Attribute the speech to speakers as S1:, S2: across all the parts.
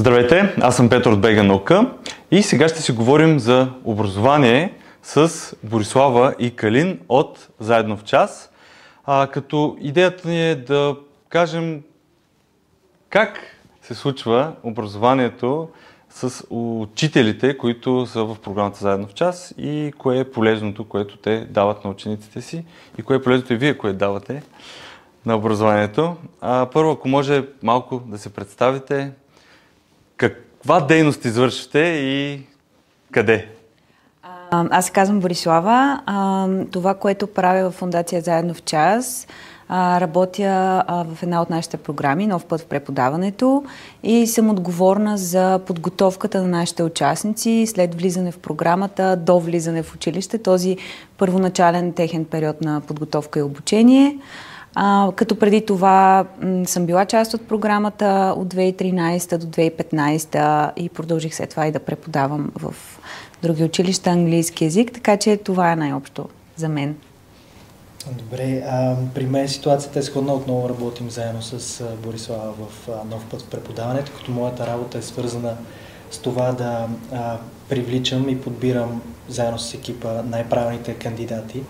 S1: Здравейте, аз съм Петър от Бега наука и сега ще си говорим за образование с Борислава и Калин от Заедно в час. А, като идеята ни е да кажем как се случва образованието с учителите, които са в програмата Заедно в час и кое е полезното, което те дават на учениците си и кое е полезното и вие, което давате на образованието. А, първо, ако може малко да се представите, каква дейност извършвате и къде?
S2: Аз се казвам Борислава. Това, което правя в Фундация Заедно в час, работя в една от нашите програми, Нов път в преподаването и съм отговорна за подготовката на нашите участници след влизане в програмата до влизане в училище, този първоначален техен период на подготовка и обучение. А, като преди това м- съм била част от програмата от 2013 до 2015 и продължих след това и да преподавам в други училища английски язик, така че това е най-общо за мен.
S3: Добре, а, при мен ситуацията е сходна. Отново работим заедно с Борислава в а, нов път в преподаването, като моята работа е свързана с това да а, привличам и подбирам заедно с екипа най-правилните кандидати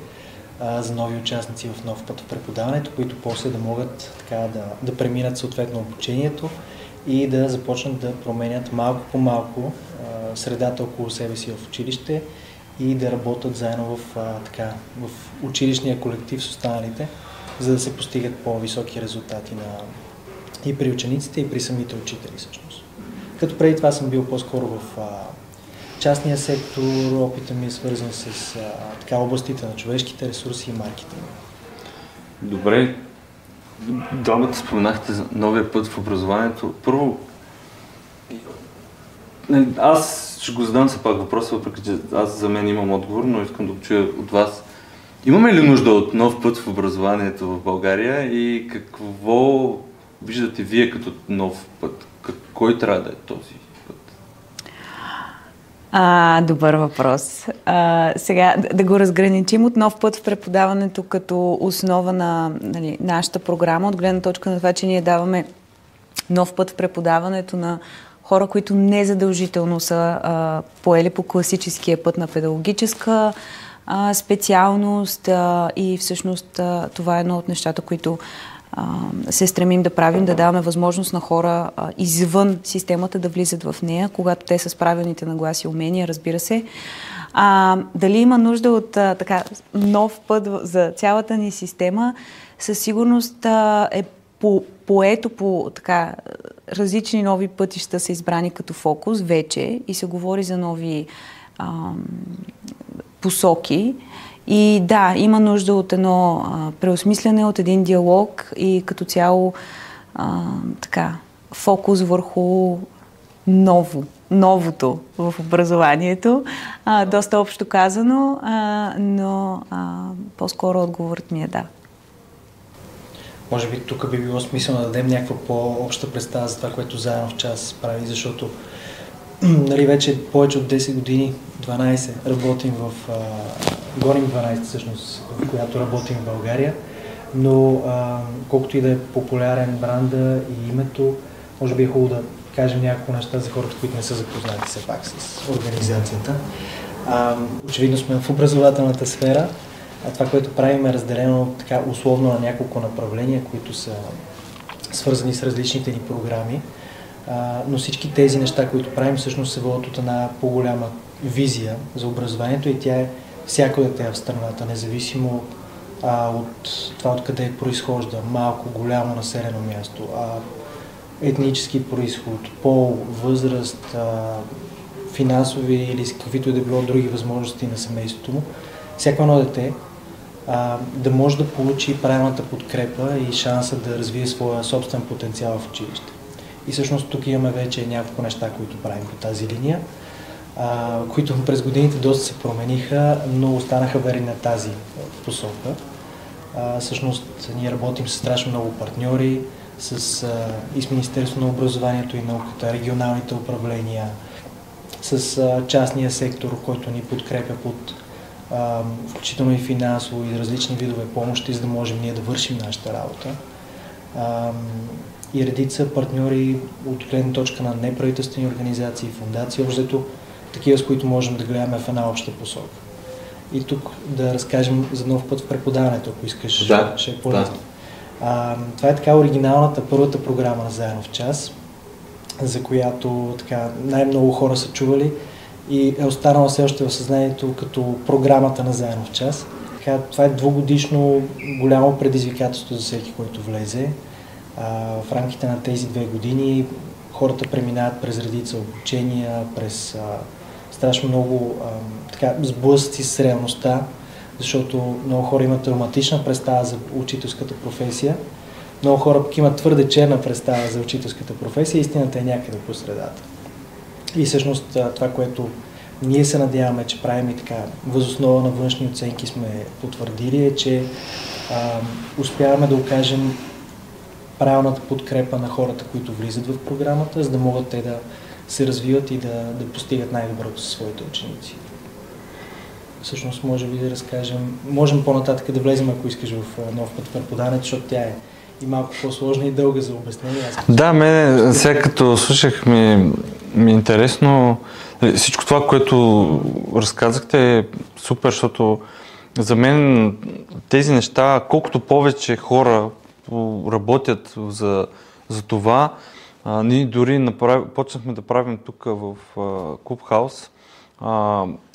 S3: за нови участници в нов път в преподаването, които после да могат така да, да преминат съответно обучението и да започнат да променят малко по малко а, средата около себе си в училище и да работят заедно в, а, така, в училищния колектив с останалите, за да се постигат по-високи резултати на, и при учениците, и при самите учители всъщност. Като преди това съм бил по-скоро в а, частния сектор, опита ми е свързан с а, така, областите на човешките ресурси и маркетинг.
S1: Добре. Двамата споменахте за новия път в образованието. Първо, аз ще го задам все пак въпроса, въпреки че аз за мен имам отговор, но искам да чуя от вас. Имаме ли нужда от нов път в образованието в България и какво виждате вие като нов път? Кой трябва да е този
S2: а, добър въпрос. А, сега да го разграничим от нов път в преподаването като основа на нали, нашата програма, от гледна точка на това, че ние даваме нов път в преподаването на хора, които незадължително са а, поели по класическия път на педагогическа а, специалност а, и всъщност а, това е едно от нещата, които се стремим да правим, да даваме възможност на хора извън системата да влизат в нея, когато те са с правилните нагласи и умения, разбира се. А, дали има нужда от а, така нов път за цялата ни система, със сигурност а, е по, поето по така различни нови пътища са избрани като фокус вече и се говори за нови а, посоки. И да, има нужда от едно а, преосмислене, от един диалог и като цяло а, така, фокус върху ново, новото в образованието. А, доста общо казано, а, но а, по-скоро отговорът ми е да.
S3: Може би тук би било смисъл да дадем някаква по-обща представа за това, което заедно в час прави, защото нали, вече повече от 10 години, 12, работим в... А, гоним 12 всъщност, в която работим в България, но а, колкото и да е популярен бранда и името, може би е хубаво да кажем няколко неща за хората, които не са запознати все пак с организацията. А, очевидно сме в образователната сфера, а това, което правим е разделено така условно на няколко направления, които са свързани с различните ни програми но всички тези неща, които правим, всъщност се водят от една по-голяма визия за образованието и тя е всяко дете в страната, независимо а, от това откъде произхожда, малко, голямо населено място, а, етнически происход, пол, възраст, а, финансови или с каквито и да било други възможности на семейството му, всяко едно дете а, да може да получи правилната подкрепа и шанса да развие своя собствен потенциал в училище. И всъщност тук имаме вече няколко неща, които правим по тази линия, които през годините доста се промениха, но останаха верни на тази посока. Всъщност ние работим с страшно много партньори, с, а, и с Министерство на образованието и науката, регионалните управления, с а, частния сектор, който ни подкрепя под а, включително и финансово и различни видове помощи, за да можем ние да вършим нашата работа. А, и редица партньори от гледна точка на неправителствени организации, фундации, общото такива, с които можем да гледаме в една обща посока. И тук да разкажем за нов път в преподаването, ако искаш,
S1: да,
S3: ще е полезно. Да. А, това е така оригиналната първата програма на Заедно в час, за която така, най-много хора са чували и е останала все още в съзнанието като програмата на Заедно в час. Така, това е двугодишно голямо предизвикателство за всеки, който влезе. А, в рамките на тези две години хората преминават през редица обучения, през а, страшно много а, така, сблъсъци с реалността, защото много хора имат травматична представа за учителската професия, много хора пък имат твърде черна представа за учителската професия, истината е някъде по средата. И всъщност това, което ние се надяваме, че правим и така, възоснова на външни оценки сме потвърдили, е, че а, успяваме да окажем правилната подкрепа на хората, които влизат в програмата, за да могат те да се развиват и да, да постигат най-доброто със своите ученици. Всъщност, може би да разкажем, можем по-нататък да влезем, ако искаш в нов път преподаването, защото тя е и малко по-сложна и дълга за обяснение.
S1: Аз да, мен сега като слушах ми, ми е интересно всичко това, което разказахте е супер, защото за мен тези неща, колкото повече хора работят за, за това, а, ние дори направи, почнахме да правим тук в Хаус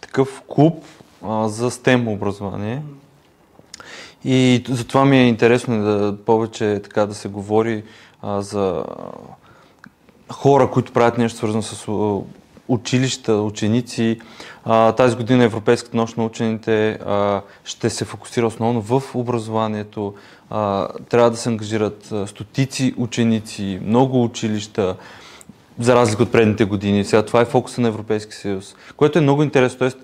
S1: такъв клуб а, за STEM образование. И затова ми е интересно да повече така да се говори а, за хора, които правят нещо свързано с училища, ученици. Тази година Европейската нощ на учените ще се фокусира основно в образованието. Трябва да се ангажират стотици ученици, много училища, за разлика от предните години. Сега това е фокуса на Европейския съюз, което е много интересно. Тоест,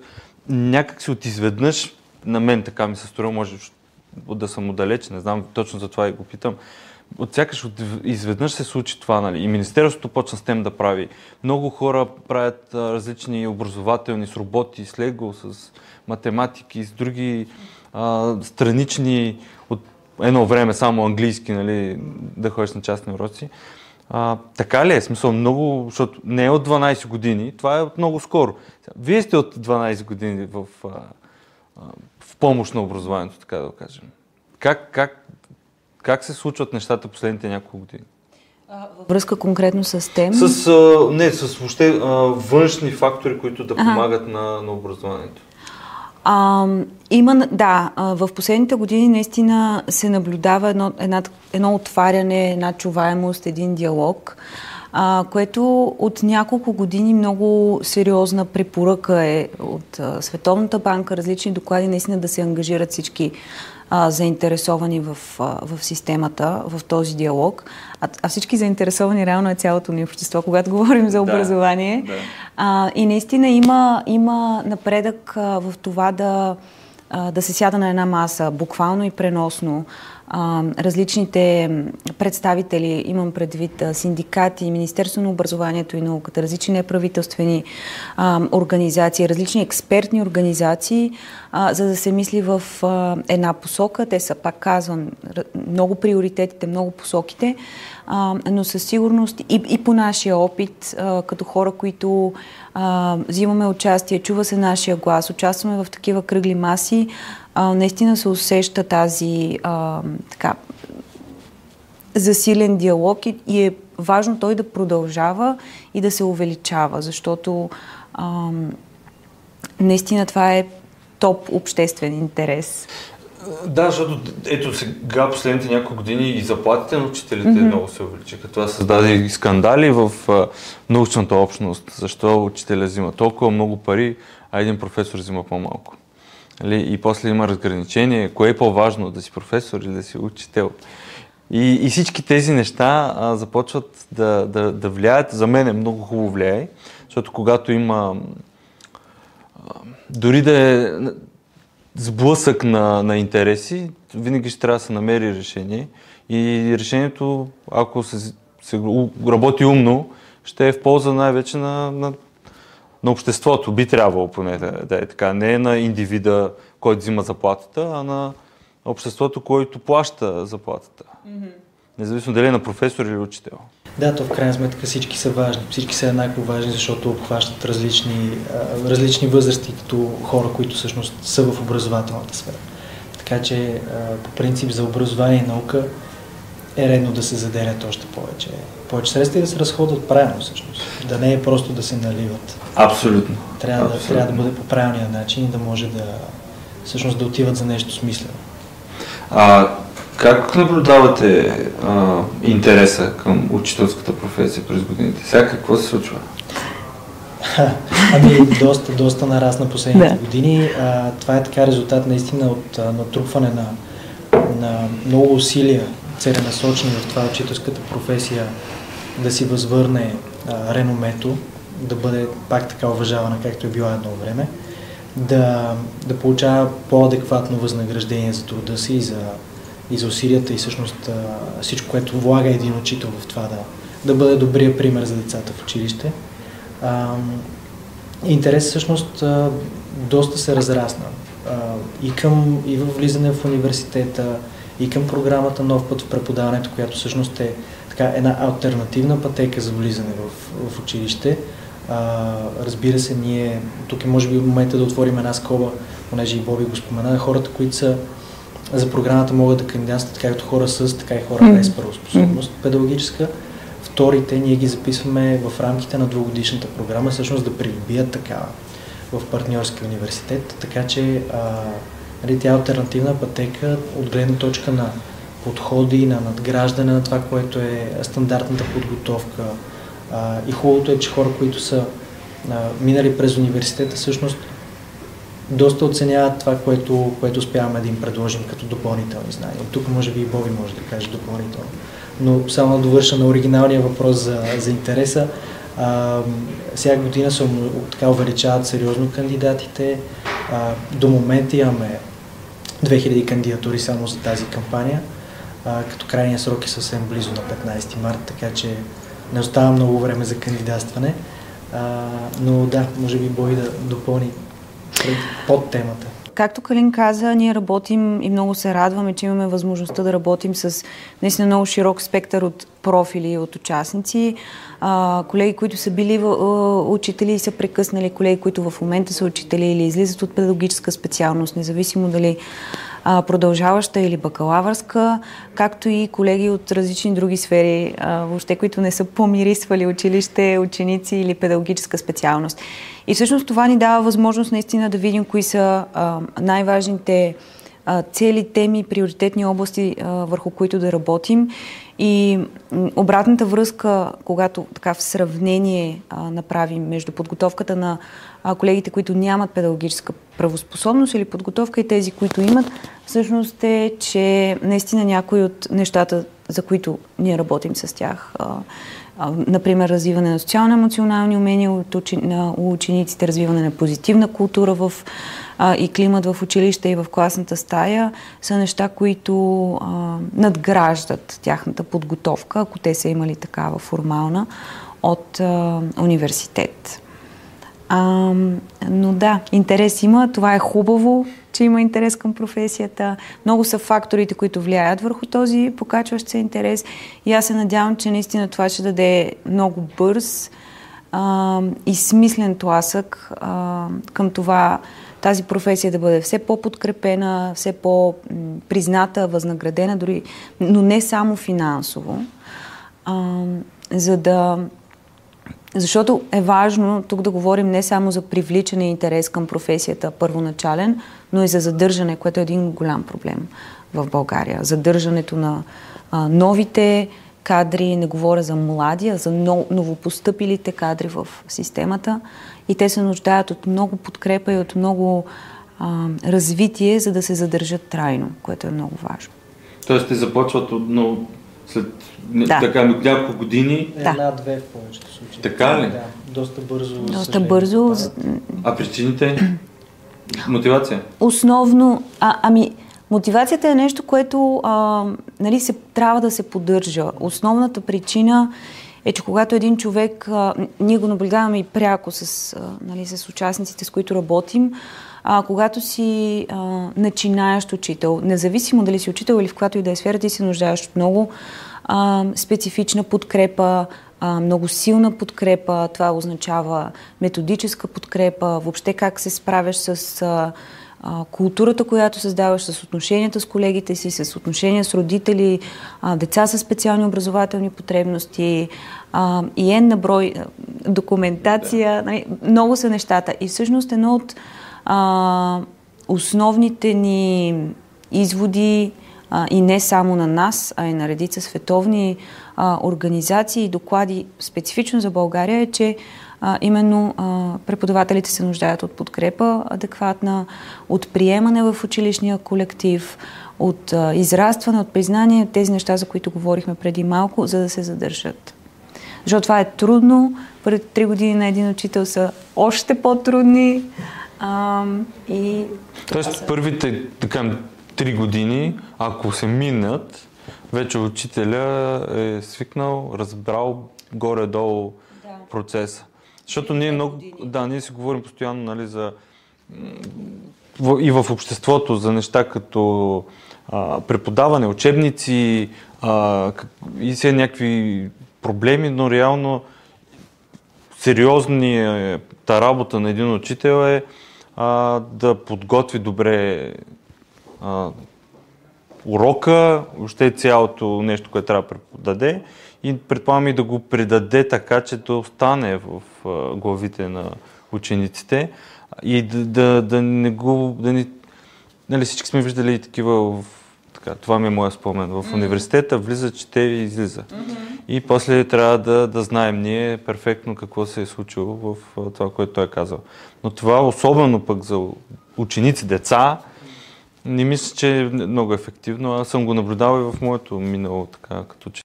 S1: някак си от изведнъж, на мен така ми се струва, може да съм отдалеч, не знам точно за това и го питам, от сякаш от, изведнъж се случи това, нали? И Министерството почна с тем да прави. Много хора правят а, различни образователни с роботи, с лего, с математики, с други а, странични от едно време само английски, нали, да ходиш на частни уроци. А, така ли е? Смисъл много, защото не е от 12 години, това е от много скоро. Вие сте от 12 години в, а, в помощ на образованието, така да го кажем. Как, как, как се случват нещата последните няколко години?
S2: Във връзка конкретно с тем?
S1: С, а, не, с въобще а, външни фактори, които да помагат на, на образованието.
S2: А, има, да, в последните години наистина се наблюдава едно, една, едно отваряне, една чуваемост, един диалог, а, което от няколко години много сериозна препоръка е от а, Световната банка, различни доклади, наистина да се ангажират всички а, заинтересовани в, а, в системата, в този диалог. А, а всички заинтересовани реално е цялото ни общество, когато говорим за образование. Да, да. А, и наистина има, има напредък а, в това да, а, да се сяда на една маса, буквално и преносно, различните представители, имам предвид синдикати, Министерство на образованието и науката, различни неправителствени организации, различни експертни организации, за да се мисли в една посока. Те са, пак казвам, много приоритетите, много посоките, но със сигурност и, и по нашия опит, като хора, които взимаме участие, чува се нашия глас, участваме в такива кръгли маси, а, наистина се усеща тази а, така, засилен диалог и, и е важно той да продължава и да се увеличава, защото а, наистина това е топ обществен интерес.
S1: Да, защото ето сега последните няколко години и заплатите на учителите mm-hmm. много се увеличиха. Това създаде и скандали в а, научната общност. Защо учителя взима толкова много пари, а един професор взима по-малко. Нали? И после има разграничение, кое е по-важно, да си професор или да си учител. И, и всички тези неща а, започват да, да, да влияят. За мен е много хубаво влияе, защото когато има а, дори да е сблъсък на, на интереси, винаги ще трябва да се намери решение. И решението, ако се, се работи умно, ще е в полза най-вече на, на на обществото. Би трябвало поне да, да е така. Не е на индивида, който взима заплатата, а на обществото, който плаща заплатата. Mm-hmm. независимо дали е на професор или учител.
S3: Да, то в крайна сметка всички са важни. Всички са еднакво важни, защото обхващат различни, различни възрасти, като хора, които всъщност са в образователната сфера. Така че по принцип за образование и наука е редно да се заделят още повече, повече средства и да се разходват правилно всъщност. Да не е просто да се наливат.
S1: Абсолютно.
S3: Трябва,
S1: Абсолютно.
S3: Да, трябва да бъде по правилния начин и да може да всъщност да отиват за нещо смислено.
S1: А как наблюдавате а, интереса към учителската професия през годините? Сега какво се случва?
S3: Ами, доста, доста нарасна последните да. години. А, това е така резултат наистина от а, натрупване на, на много усилия, целенасочени в това учителската професия да си възвърне а, реномето, да бъде пак така уважавана, както е била едно време, да, да получава по-адекватно възнаграждение за труда си и за, и за усилията и всъщност а, всичко, което влага един учител в това да, да бъде добрия пример за децата в училище. А, интерес всъщност а, доста се разрасна. А, и, към, и в влизане в университета, и към програмата Нов път в преподаването, която всъщност е така, една альтернативна пътека за влизане в, в училище. А, разбира се, ние, тук е може би момента да отворим една скоба, понеже и Боби го спомена, хората, които са за програмата могат да кандидатстват както хора с, така и хора без правоспособност педагогическа. Вторите ние ги записваме в рамките на двугодишната програма, всъщност да придобият такава в партньорски университет, така че а, нали, тя е альтернативна пътека от гледна точка на подходи, на надграждане на това, което е стандартната подготовка. А, и хубавото е, че хора, които са а, минали през университета, всъщност доста оценяват това, което, което успяваме да им предложим като допълнителни знания. Тук може би и Боби може да каже допълнително. Но само да довърша на оригиналния въпрос за, за интереса. А, всяка година се така увеличават сериозно кандидатите. А, до момента имаме 2000 кандидатури само за тази кампания, като крайния срок е съвсем близо на 15 марта, така че не остава много време за кандидатстване. А, но да, може би Бой да допълни под темата.
S2: Както Калин каза, ние работим и много се радваме, че имаме възможността да работим с наистина много широк спектър от профили от участници. А, колеги, които са били а, учители и са прекъснали, колеги, които в момента са учители или излизат от педагогическа специалност, независимо дали а, продължаваща или бакалавърска, както и колеги от различни други сфери, а, въобще, които не са помирисвали училище, ученици или педагогическа специалност. И всъщност това ни дава възможност наистина да видим кои са а, най-важните цели, теми, приоритетни области, а, върху които да работим. И обратната връзка, когато така в сравнение а, направим между подготовката на а, колегите, които нямат педагогическа правоспособност или подготовка и тези, които имат, всъщност е, че наистина някои от нещата, за които ние работим с тях, а, например, развиване на социално-емоционални умения от учениците, развиване на позитивна култура в, а, и климат в училище и в класната стая, са неща, които а, надграждат тяхната подготовка, ако те са имали такава формална, от а, университет. А, но да, интерес има, това е хубаво, че има интерес към професията. Много са факторите, които влияят върху този покачващ се интерес. И аз се надявам, че наистина това ще даде много бърз а, и смислен тласък а, към това тази професия да бъде все по-подкрепена, все по-призната, възнаградена, дори, но не само финансово, а, за да защото е важно тук да говорим не само за привличане и интерес към професията първоначален, но и за задържане, което е един голям проблем в България. Задържането на а, новите кадри, не говоря за млади, а за новопостъпилите кадри в системата. И те се нуждаят от много подкрепа и от много а, развитие, за да се задържат трайно, което е много важно.
S1: Тоест те започват от, но след да. така, няколко години.
S3: Да. Една-две в повечето случаи.
S1: Така ли?
S3: Да, доста бързо.
S2: Доста бързо.
S1: А причините? Мотивация?
S2: Основно, а, ами, мотивацията е нещо, което а, нали, се, трябва да се поддържа. Основната причина е, че когато един човек, а, ние го наблюдаваме и пряко с, а, нали, с участниците, с които работим, а, когато си а, начинаещ учител, независимо дали си учител или в която и да е сфера, ти се нуждаеш от много а, специфична подкрепа, а, много силна подкрепа. Това означава методическа подкрепа, въобще как се справяш с а, а, културата, която създаваш, с отношенията с колегите си, с отношения с родители, а, деца с специални образователни потребности а, и ен на брой документация. Да. Нали, много са нещата. И всъщност едно от а, основните ни изводи а, и не само на нас, а и на редица световни а, организации и доклади специфично за България е, че а, именно а, преподавателите се нуждаят от подкрепа адекватна, от приемане в училищния колектив, от а, израстване, от признание, тези неща, за които говорихме преди малко, за да се задържат. Защото това е трудно. Първите три години на един учител са още по-трудни. А, и
S1: Тоест, са... първите, така, три години, ако се минат, вече учителя е свикнал, разбрал горе-долу да. процеса. Защото ние много, да, ние си говорим постоянно нали, за и в обществото за неща като а, преподаване, учебници а, и все някакви проблеми, но реално сериозната работа на един учител е а, да подготви добре а, урока, въобще цялото нещо, което трябва да преподаде и предполагам и да го предаде така, че да остане в главите на учениците и да, да, да не го... Да не, нали, всички сме виждали такива в така, това ми е моя спомен. В mm-hmm. университета влиза, чете и излиза. Mm-hmm. И после трябва да, да знаем ние перфектно какво се е случило в това, което той е казал. Но това особено пък за ученици, деца, не мисля, че е много ефективно. Аз съм го наблюдавал и в моето минало, така, като че.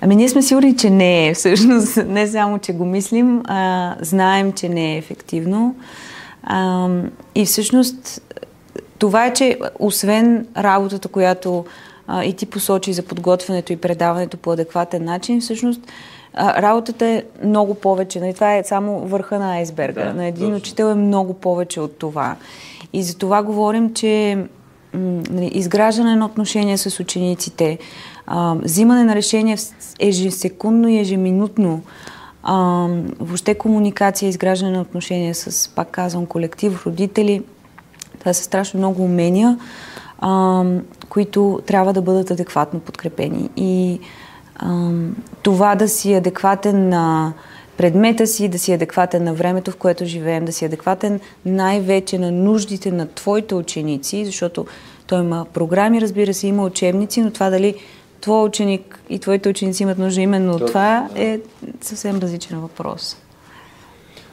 S2: Ами ние сме сигурни, че не е. Всъщност, не само, че го мислим, а знаем, че не е ефективно. А, и всъщност, това е, че освен работата, която а, и ти посочи за подготвянето и предаването по адекватен начин, всъщност а, работата е много повече. Нали, това е само върха на айсберга. Да, на един точно. учител е много повече от това. И за това говорим, че нали, изграждане на отношения с учениците, взимане на решения ежесекундно и ежеминутно, въобще комуникация, изграждане на отношения с, пак казвам, колектив, родители. Това са страшно много умения, които трябва да бъдат адекватно подкрепени. И това да си адекватен на предмета си, да си адекватен на времето, в което живеем, да си адекватен най-вече на нуждите на твоите ученици, защото той има програми, разбира се, има учебници, но това дали твой ученик и твоите ученици имат нужда именно от това е съвсем различен въпрос.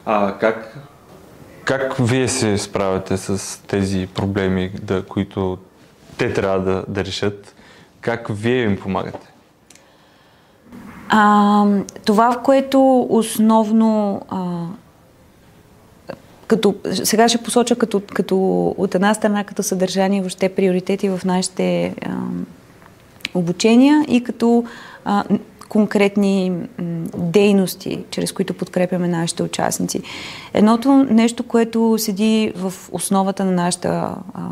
S1: А как, как вие се справяте с тези проблеми, да, които те трябва да, да решат? Как вие им помагате?
S2: А, това, в което основно а, като, сега ще посоча като, като от една страна като съдържание въобще приоритети в нашите а, обучения и като а, конкретни м, дейности, чрез които подкрепяме нашите участници. Едното нещо, което седи в основата на нашата а,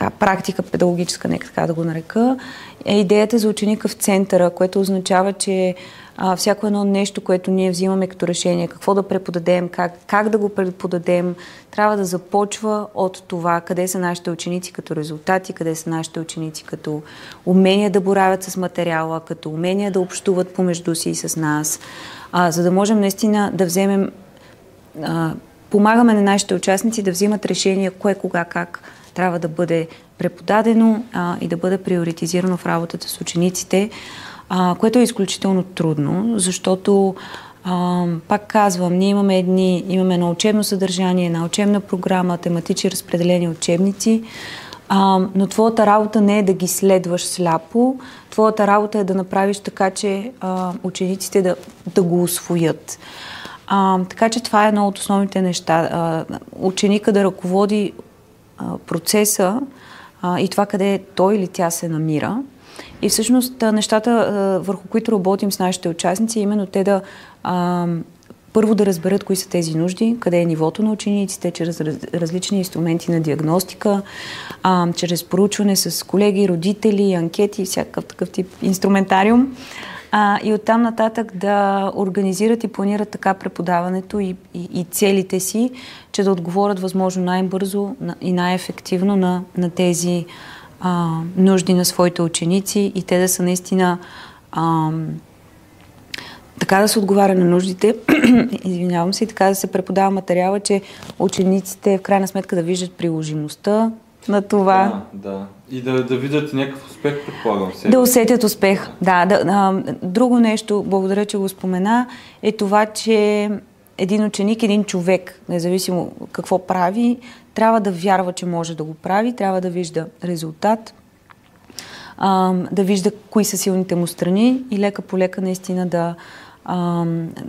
S2: така, практика педагогическа, нека така да го нарека, е идеята за ученика в центъра, което означава, че а, всяко едно нещо, което ние взимаме като решение, какво да преподадем, как, как да го преподадем, трябва да започва от това, къде са нашите ученици като резултати, къде са нашите ученици като умения да боравят с материала, като умения да общуват помежду си и с нас, а, за да можем наистина да вземем, а, помагаме на нашите участници да взимат решения кое, кога, как трябва да бъде преподадено а, и да бъде приоритизирано в работата с учениците, а, което е изключително трудно, защото а, пак казвам, ние имаме, едни, имаме едно учебно съдържание, една учебна програма, тематични разпределени учебници, а, но твоята работа не е да ги следваш сляпо, твоята работа е да направиш така, че а, учениците да, да го освоят. А, така че това е едно от основните неща. А, ученика да ръководи процеса и това къде той или тя се намира. И всъщност нещата, върху които работим с нашите участници, е именно те да първо да разберат кои са тези нужди, къде е нивото на учениците, чрез раз, различни инструменти на диагностика, чрез проучване с колеги, родители, анкети, всякакъв такъв тип инструментариум. А, и оттам нататък да организират и планират така преподаването и, и, и целите си, че да отговорят възможно най-бързо и най-ефективно на, на тези а, нужди на своите ученици и те да са наистина а, така да се отговаря на нуждите, извинявам се, и така да се преподава материала, че учениците в крайна сметка да виждат приложимостта на това.
S1: Да, да. И да, да видят някакъв успех, предполагам.
S2: Себе. Да усетят успех, да. да а, друго нещо, благодаря, че го спомена, е това, че един ученик, един човек, независимо какво прави, трябва да вярва, че може да го прави, трябва да вижда резултат, а, да вижда кои са силните му страни и лека по лека наистина да, а,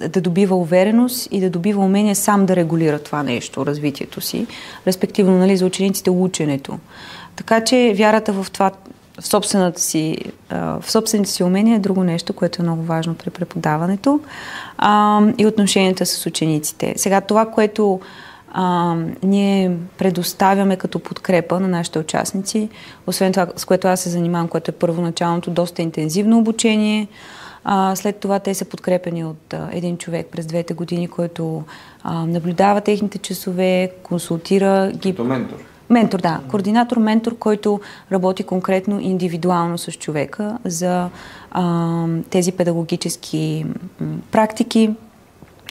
S2: да добива увереност и да добива умение сам да регулира това нещо, развитието си, респективно нали, за учениците ученето. Така че вярата в това, в, собствената си, в собствените си умения е друго нещо, което е много важно при преподаването а, и отношенията с учениците. Сега това, което а, ние предоставяме като подкрепа на нашите участници, освен това, с което аз се занимавам, което е първоначалното доста интензивно обучение, а, след това те са подкрепени от а, един човек през двете години, който а, наблюдава техните часове, консултира ги.
S1: Като ментор.
S2: Ментор, да. Координатор, ментор, който работи конкретно индивидуално с човека за а, тези педагогически практики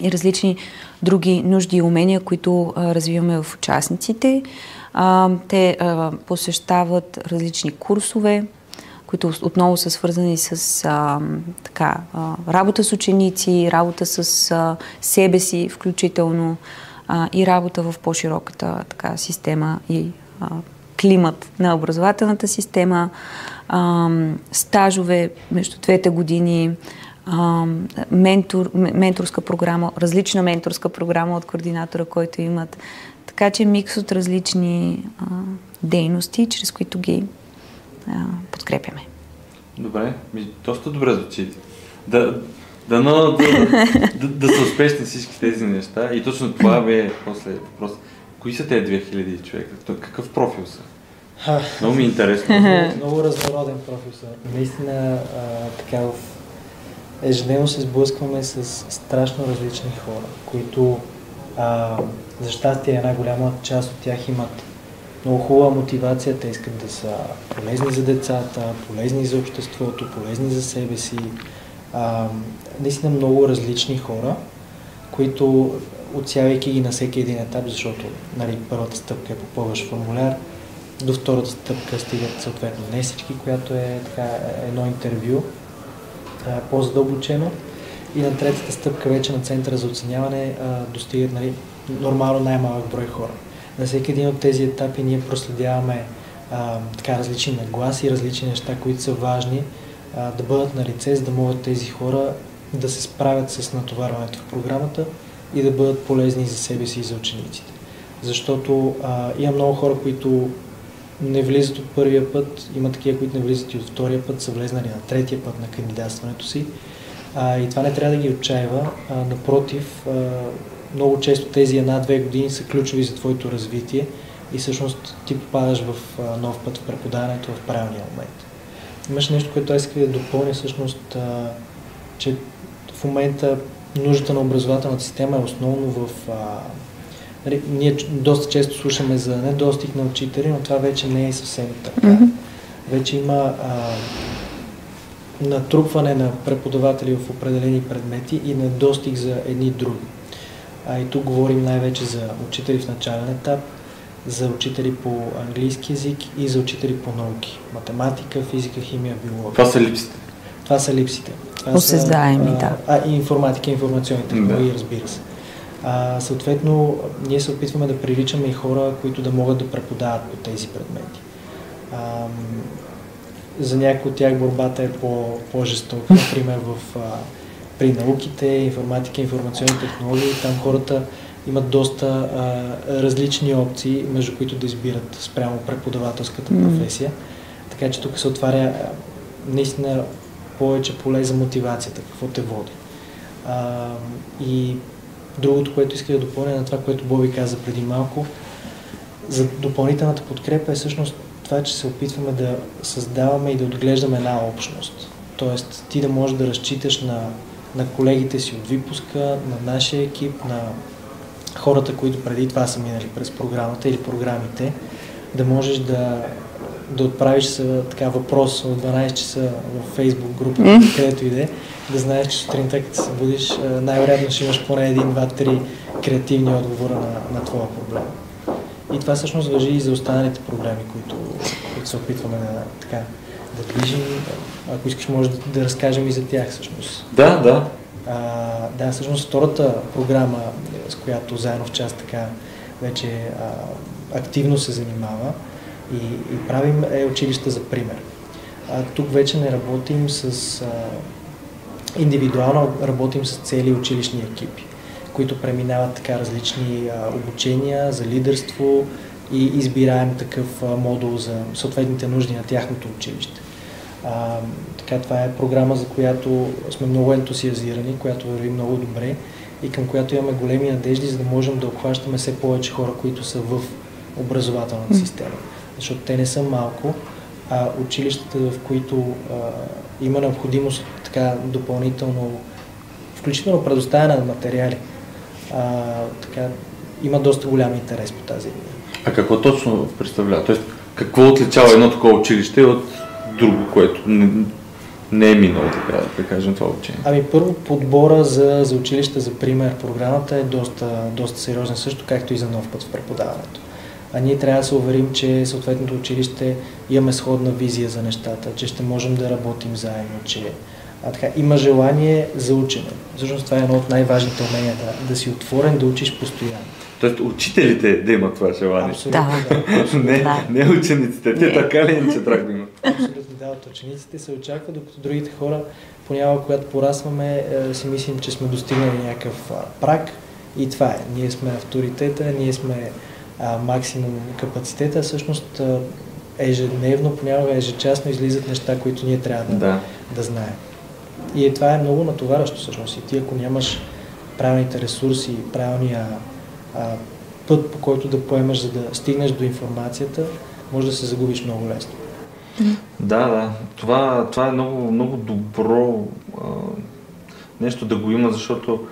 S2: и различни други нужди и умения, които а, развиваме в участниците. А, те а, посещават различни курсове, които отново са свързани с а, така, а, работа с ученици, работа с а, себе си включително а, и работа в по-широката така, система и а, климат на образователната система, а, стажове между двете години, а, ментор, менторска програма, различна менторска програма от координатора, който имат. Така че микс от различни а, дейности, чрез които ги а, подкрепяме.
S1: Добре, ми, доста добре звучи. Да, да, но, да, да, да са успешни всички тези неща. И точно това бе после въпрос. Кои са тези 2000 човека? Какъв профил са? Много ми е интересно.
S3: много, много разнороден профил са. Наистина, а, така в ежедневно се сблъскваме с страшно различни хора, които а, за щастие една голяма част от тях имат много хубава мотивация, те искат да са полезни за децата, полезни за обществото, полезни за себе си. А, наистина много различни хора, които отсявайки ги на всеки един етап, защото нали, първата стъпка е попълваш формуляр, до втората стъпка стигат съответно не всички, която е така, едно интервю, по-задълбочено. И на третата стъпка вече на центъра за оценяване достигат нали, нормално най-малък брой хора. На всеки един от тези етапи ние проследяваме а, така различни нагласи, различни неща, които са важни а, да бъдат на лице, за да могат тези хора да се справят с натоварването в програмата и да бъдат полезни за себе си и за учениците. Защото а, има много хора, които не влизат от първия път, има такива, които не влизат и от втория път, са влезнали на третия път на кандидатстването си. А, и това не трябва да ги отчаива. А, напротив, а, много често тези една-две години са ключови за твоето развитие и всъщност ти попадаш в нов път в преподаването в правилния момент. Имаш нещо, което аз исках да допълня всъщност, че в момента нуждата на образователната система е основно в а, ние доста често слушаме за недостиг на учители, но това вече не е съвсем така. Mm-hmm. Вече има а, натрупване на преподаватели в определени предмети и недостиг за едни други. А и тук говорим най-вече за учители в начален етап, за учители по английски язик и за учители по науки. Математика, физика, химия, биология.
S1: Това са липсите.
S3: Това са липсите.
S2: Това Осездаеми, са,
S3: да. А, и информатика, информационни технологии, да. разбира се. А, съответно, ние се опитваме да привличаме и хора, които да могат да преподават по тези предмети. А, за някои от тях борбата е по, по-жестока, например в, а, при науките, информатика, информационни технологии, там хората имат доста а, различни опции, между които да избират спрямо преподавателската професия. Mm. Така че тук се отваря наистина повече поле за мотивацията, какво те води. А, и Другото, което иска да допълня на това, което Боби каза преди малко, за допълнителната подкрепа е всъщност това, че се опитваме да създаваме и да отглеждаме една общност. Тоест, ти да можеш да разчиташ на, на колегите си от випуска, на нашия екип, на хората, които преди това са минали през програмата или програмите, да можеш да, да отправиш са, така въпрос от 12 часа в Facebook група, mm. където иде, да знаеш, че сутринта, като се събудиш, най-вероятно ще имаш поне един, два, три креативни отговора на, на твоя проблем. И това всъщност въжи и за останалите проблеми, които, които се опитваме да, така, да движим. Ако искаш, може да, да разкажем и за тях всъщност.
S1: Да, да.
S3: А, да, всъщност втората програма, с която заедно в част така вече а, активно се занимава и, и правим е училище за пример. А, тук вече не работим с а, индивидуално, работим с цели училищни екипи които преминават така различни а, обучения за лидерство и избираем такъв модул за съответните нужди на тяхното училище. А, така, това е програма, за която сме много ентусиазирани, която върви много добре и към която имаме големи надежди, за да можем да обхващаме все повече хора, които са в образователната система. Защото те не са малко, а училищата, в които а, има необходимост така допълнително, включително предоставяне на материали, а, така, има доста голям интерес по тази линия.
S1: А какво точно представлява? Тоест, какво отличава едно такова училище от друго, което не, не е минало, така да кажем, това учение?
S3: Ами първо подбора за, за училище, за пример, програмата е доста, доста сериозен също, както и за нов път в преподаването. А ние трябва да се уверим, че съответното училище имаме сходна визия за нещата, че ще можем да работим заедно, че а, така, има желание за учене. Всъщност това е едно от най-важните умения, да, да си отворен, да учиш постоянно.
S1: Тоест учителите да имат това желание.
S3: Абсолютно, да.
S1: не, да. не учениците. Те така ли иначе трябва да имат?
S3: Абсолютно, да. От учениците се очаква, докато другите хора понякога, когато порасваме, е, си мислим, че сме достигнали някакъв прак и това е. Ние сме авторитета, ние сме а, максимум капацитета, всъщност ежедневно, понякога ежечасно излизат неща, които ние трябва да, да. да знаем. И е, това е много натоварващо всъщност. И ти ако нямаш правилните ресурси, правилния път, по който да поемеш, за да стигнеш до информацията, може да се загубиш много лесно.
S1: Да, да. Това, това е много, много добро а, нещо да го има, защото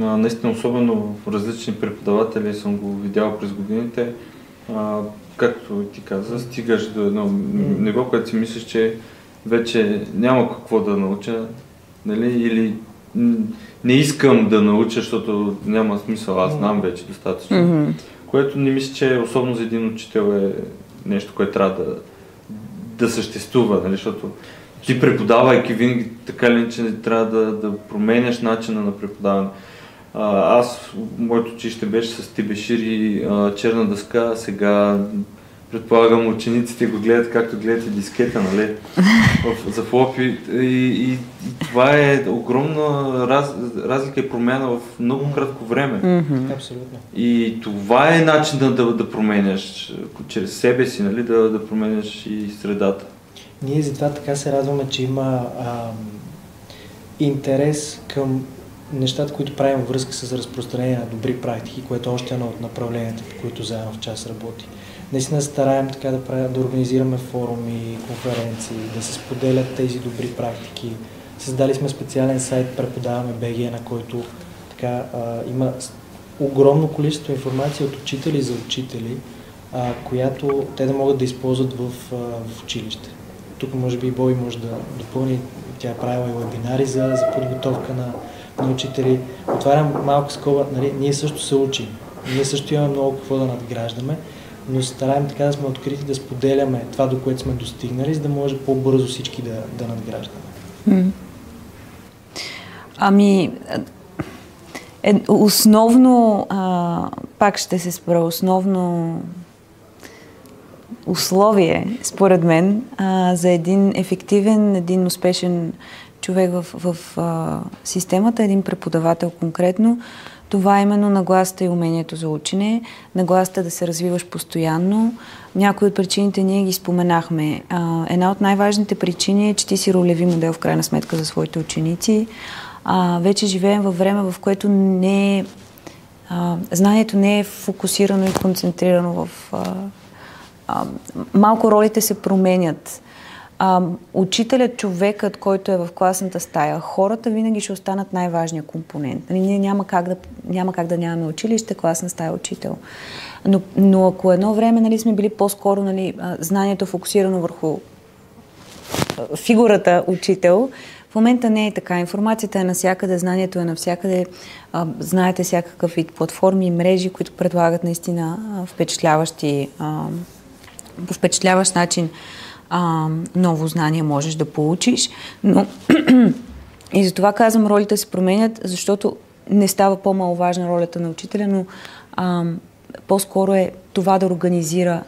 S1: а, наистина, особено в различни преподаватели съм го видял през годините, а, както ти каза, стигаш до едно ниво, което си мислиш, че вече няма какво да науча, нали, или не искам да науча, защото няма смисъл, аз знам вече достатъчно. Mm-hmm. Което не мисля, че особено за един учител е нещо, което трябва да, да съществува, нали, защото ти преподавайки винаги така или че трябва да, да променяш начина на преподаване. А, аз, моето училище беше с Тибешир и а, черна дъска, сега предполагам учениците го гледат както гледате дискета, нали, в, за флопи. И, и, и това е огромна раз, разлика и промяна в много кратко време.
S3: Mm-hmm. Абсолютно.
S1: И това е начин да, да, да променяш чрез себе си, нали, да, да променяш и средата.
S3: Ние затова така се радваме, че има ам, интерес към нещата, които правим връзка с разпространение на добри практики, което е още едно от направленията, в които заедно в час работи наистина стараем така да, правя, да организираме форуми, конференции, да се споделят тези добри практики. Създали сме специален сайт Преподаваме БГ, на който така, а, има огромно количество информация от учители за учители, а, която те да могат да използват в, а, в училище. Тук може би Бой може да допълни, тя е правила и вебинари за, за подготовка на, на учители. Отварям малко скоба, нали, ние също се учим. Ние също имаме много какво да надграждаме но стараем така да сме открити да споделяме това, до което сме достигнали, за да може по-бързо всички да, да надграждаме.
S2: Ами, е, основно, а, пак ще се спра, основно условие, според мен, а, за един ефективен, един успешен човек в, в а, системата, един преподавател конкретно, това е именно нагласата и умението за учене, нагласата да се развиваш постоянно. Някои от причините ние ги споменахме. Една от най-важните причини е, че ти си ролеви модел в крайна сметка за своите ученици. Вече живеем във време, в което не е а, знанието не е фокусирано и концентрирано в... А, а, малко ролите се променят. А, учителят, човекът, който е в класната стая, хората винаги ще останат най-важният компонент. Нали, ние няма как, да, няма как да нямаме училище, класна стая, учител. Но, но ако едно време нали, сме били по-скоро нали, знанието фокусирано върху фигурата учител, в момента не е така. Информацията е навсякъде, знанието е навсякъде. А, знаете всякакъв вид платформи и мрежи, които предлагат наистина впечатляващи, а, впечатляващ начин а, ново знание можеш да получиш. Но и за това казвам, ролите се променят, защото не става по-маловажна ролята на учителя, но а, по-скоро е това да организира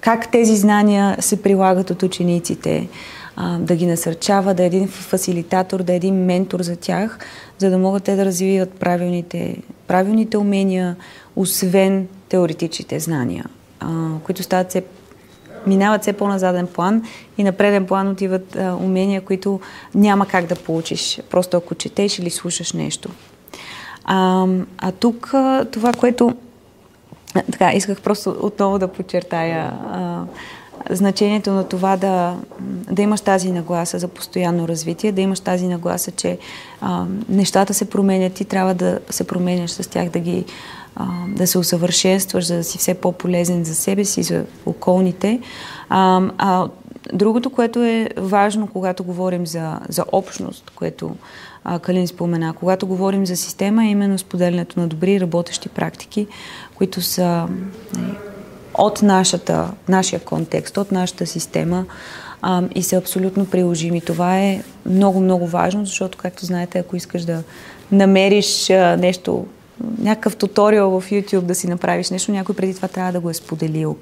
S2: как тези знания се прилагат от учениците, а, да ги насърчава, да е един фасилитатор, да е един ментор за тях, за да могат те да развиват правилните, правилните умения, освен теоретичните знания, а, които стават все минават все по назаден план и на преден план отиват а, умения, които няма как да получиш, просто ако четеш или слушаш нещо. А, а тук а, това, което така, исках просто отново да подчертая а, значението на това да, да имаш тази нагласа за постоянно развитие, да имаш тази нагласа, че а, нещата се променят и трябва да се променяш с тях, да ги а, да се усъвършенстваш, за да си все по-полезен за себе си, за околните. А, а другото, което е важно, когато говорим за, за общност, което а, Калин спомена, когато говорим за система, е именно споделянето на добри работещи практики, които са от нашата, нашия контекст, от нашата система а, и са абсолютно приложими. Това е много, много важно, защото, както знаете, ако искаш да намериш а, нещо, някакъв туториал в YouTube да си направиш нещо, някой преди това трябва да го е споделил.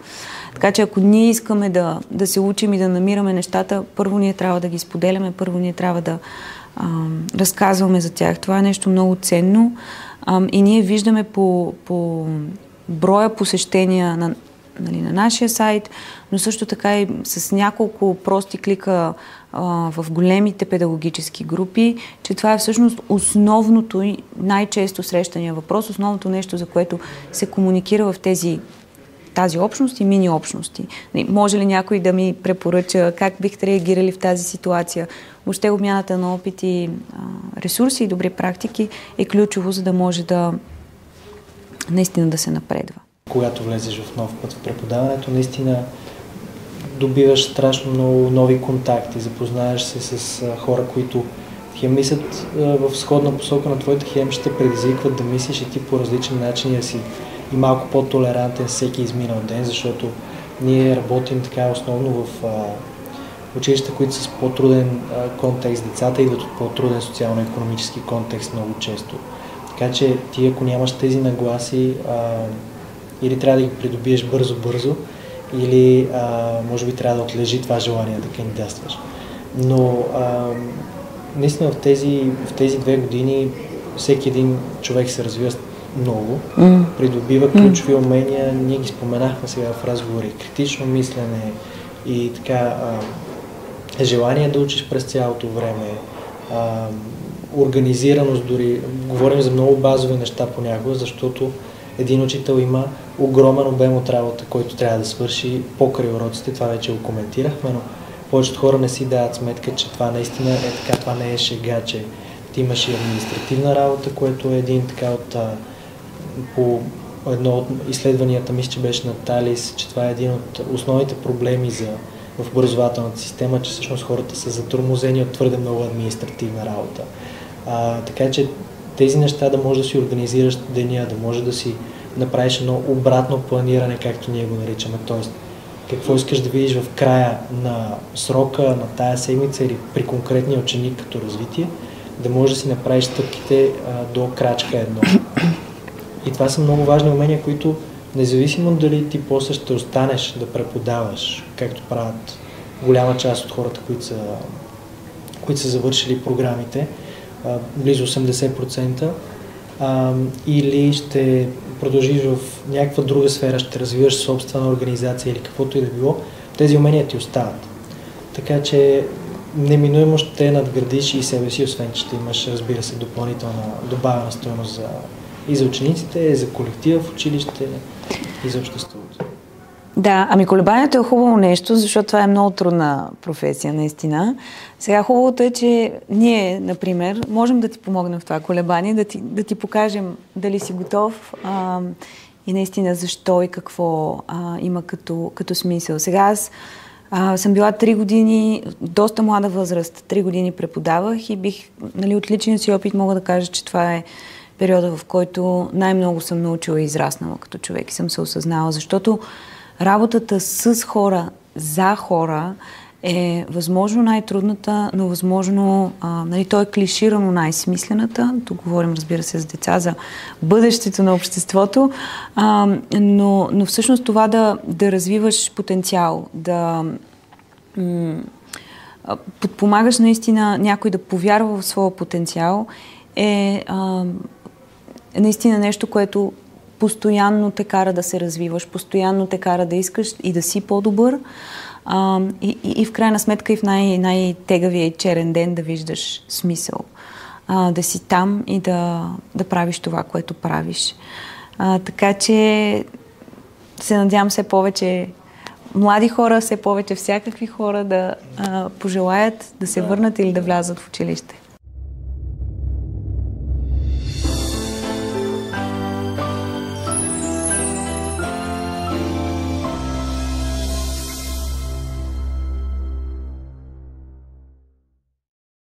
S2: Така че ако ние искаме да, да се учим и да намираме нещата, първо ние трябва да ги споделяме, първо ние трябва да а, разказваме за тях. Това е нещо много ценно а, и ние виждаме по, по броя посещения на, нали, на нашия сайт, но също така и с няколко прости клика в големите педагогически групи, че това е всъщност основното и най-често срещания въпрос, основното нещо, за което се комуникира в тези тази общност и мини-общности. Нали, може ли някой да ми препоръча как бихте реагирали в тази ситуация? Въобще обмяната на опити, ресурси и добри практики е ключово, за да може да наистина да се напредва
S3: когато влезеш в нов път в преподаването, наистина добиваш страшно много нови контакти, запознаеш се с хора, които хем мислят в сходна посока на твоята, хем ще предизвикват да мислиш и ти по различен начин да си и малко по-толерантен всеки изминал ден, защото ние работим така основно в училища, които са с по-труден контекст. Децата идват от по-труден социално-економически контекст много често. Така че ти ако нямаш тези нагласи, или трябва да ги придобиеш бързо-бързо, или а, може би трябва да отлежи това желание да кандидатстваш. Но а, наистина в тези, в тези две години всеки един човек се развива много, mm. придобива ключови умения, ние ги споменахме сега в разговори, критично мислене и така а, желание да учиш през цялото време, а, организираност дори, говорим за много базови неща понякога, защото един учител има огромен обем от работа, който трябва да свърши покрай уроците, това вече го коментирахме, но повечето хора не си дават сметка, че това наистина е така, това не е шега, че ти имаш и административна работа, което е един така от по едно от изследванията, мисля, че беше на Талис, че това е един от основните проблеми за, в образователната система, че всъщност хората са затормозени от твърде много административна работа. А, така че тези неща да можеш да си организираш деня, да може да си направиш едно обратно планиране, както ние го наричаме. Тоест, какво искаш да видиш в края на срока, на тая седмица или при конкретния ученик като развитие, да можеш да си направиш стъпките а, до крачка едно. И това са много важни умения, които независимо дали ти после ще останеш да преподаваш, както правят голяма част от хората, които са, които са завършили програмите, близо 80%, а, или ще продължиш в някаква друга сфера, ще развиваш собствена организация или каквото и да било, тези умения ти остават. Така че неминуемо ще надградиш и себе си, освен че ще имаш, разбира се, допълнителна добавена стоеност за, и за учениците, за колектива в училище и за обществото.
S2: Да, ами колебанието е хубаво нещо, защото това е много трудна професия, наистина. Сега хубавото е, че ние, например, можем да ти помогнем в това колебание, да ти, да ти покажем дали си готов а, и наистина защо и какво а, има като, като смисъл. Сега аз а, съм била три години, доста млада възраст, три години преподавах и бих, нали, от личния си опит мога да кажа, че това е периода, в който най-много съм научила и израснала като човек и съм се осъзнала, защото работата с хора, за хора е възможно най-трудната, но възможно, а, нали, то е клиширано най-смислената. Тук говорим, разбира се, за деца, за бъдещето на обществото, а, но, но всъщност това да, да развиваш потенциал, да м- подпомагаш наистина някой да повярва в своя потенциал е, а, наистина нещо, което постоянно те кара да се развиваш, постоянно те кара да искаш и да си по-добър. А, и, и, и в крайна сметка и в най- най-тегавия и черен ден да виждаш смисъл. А, да си там и да, да правиш това, което правиш. А, така че се надявам все повече млади хора, все повече всякакви хора да а, пожелаят да се върнат или да влязат в училище.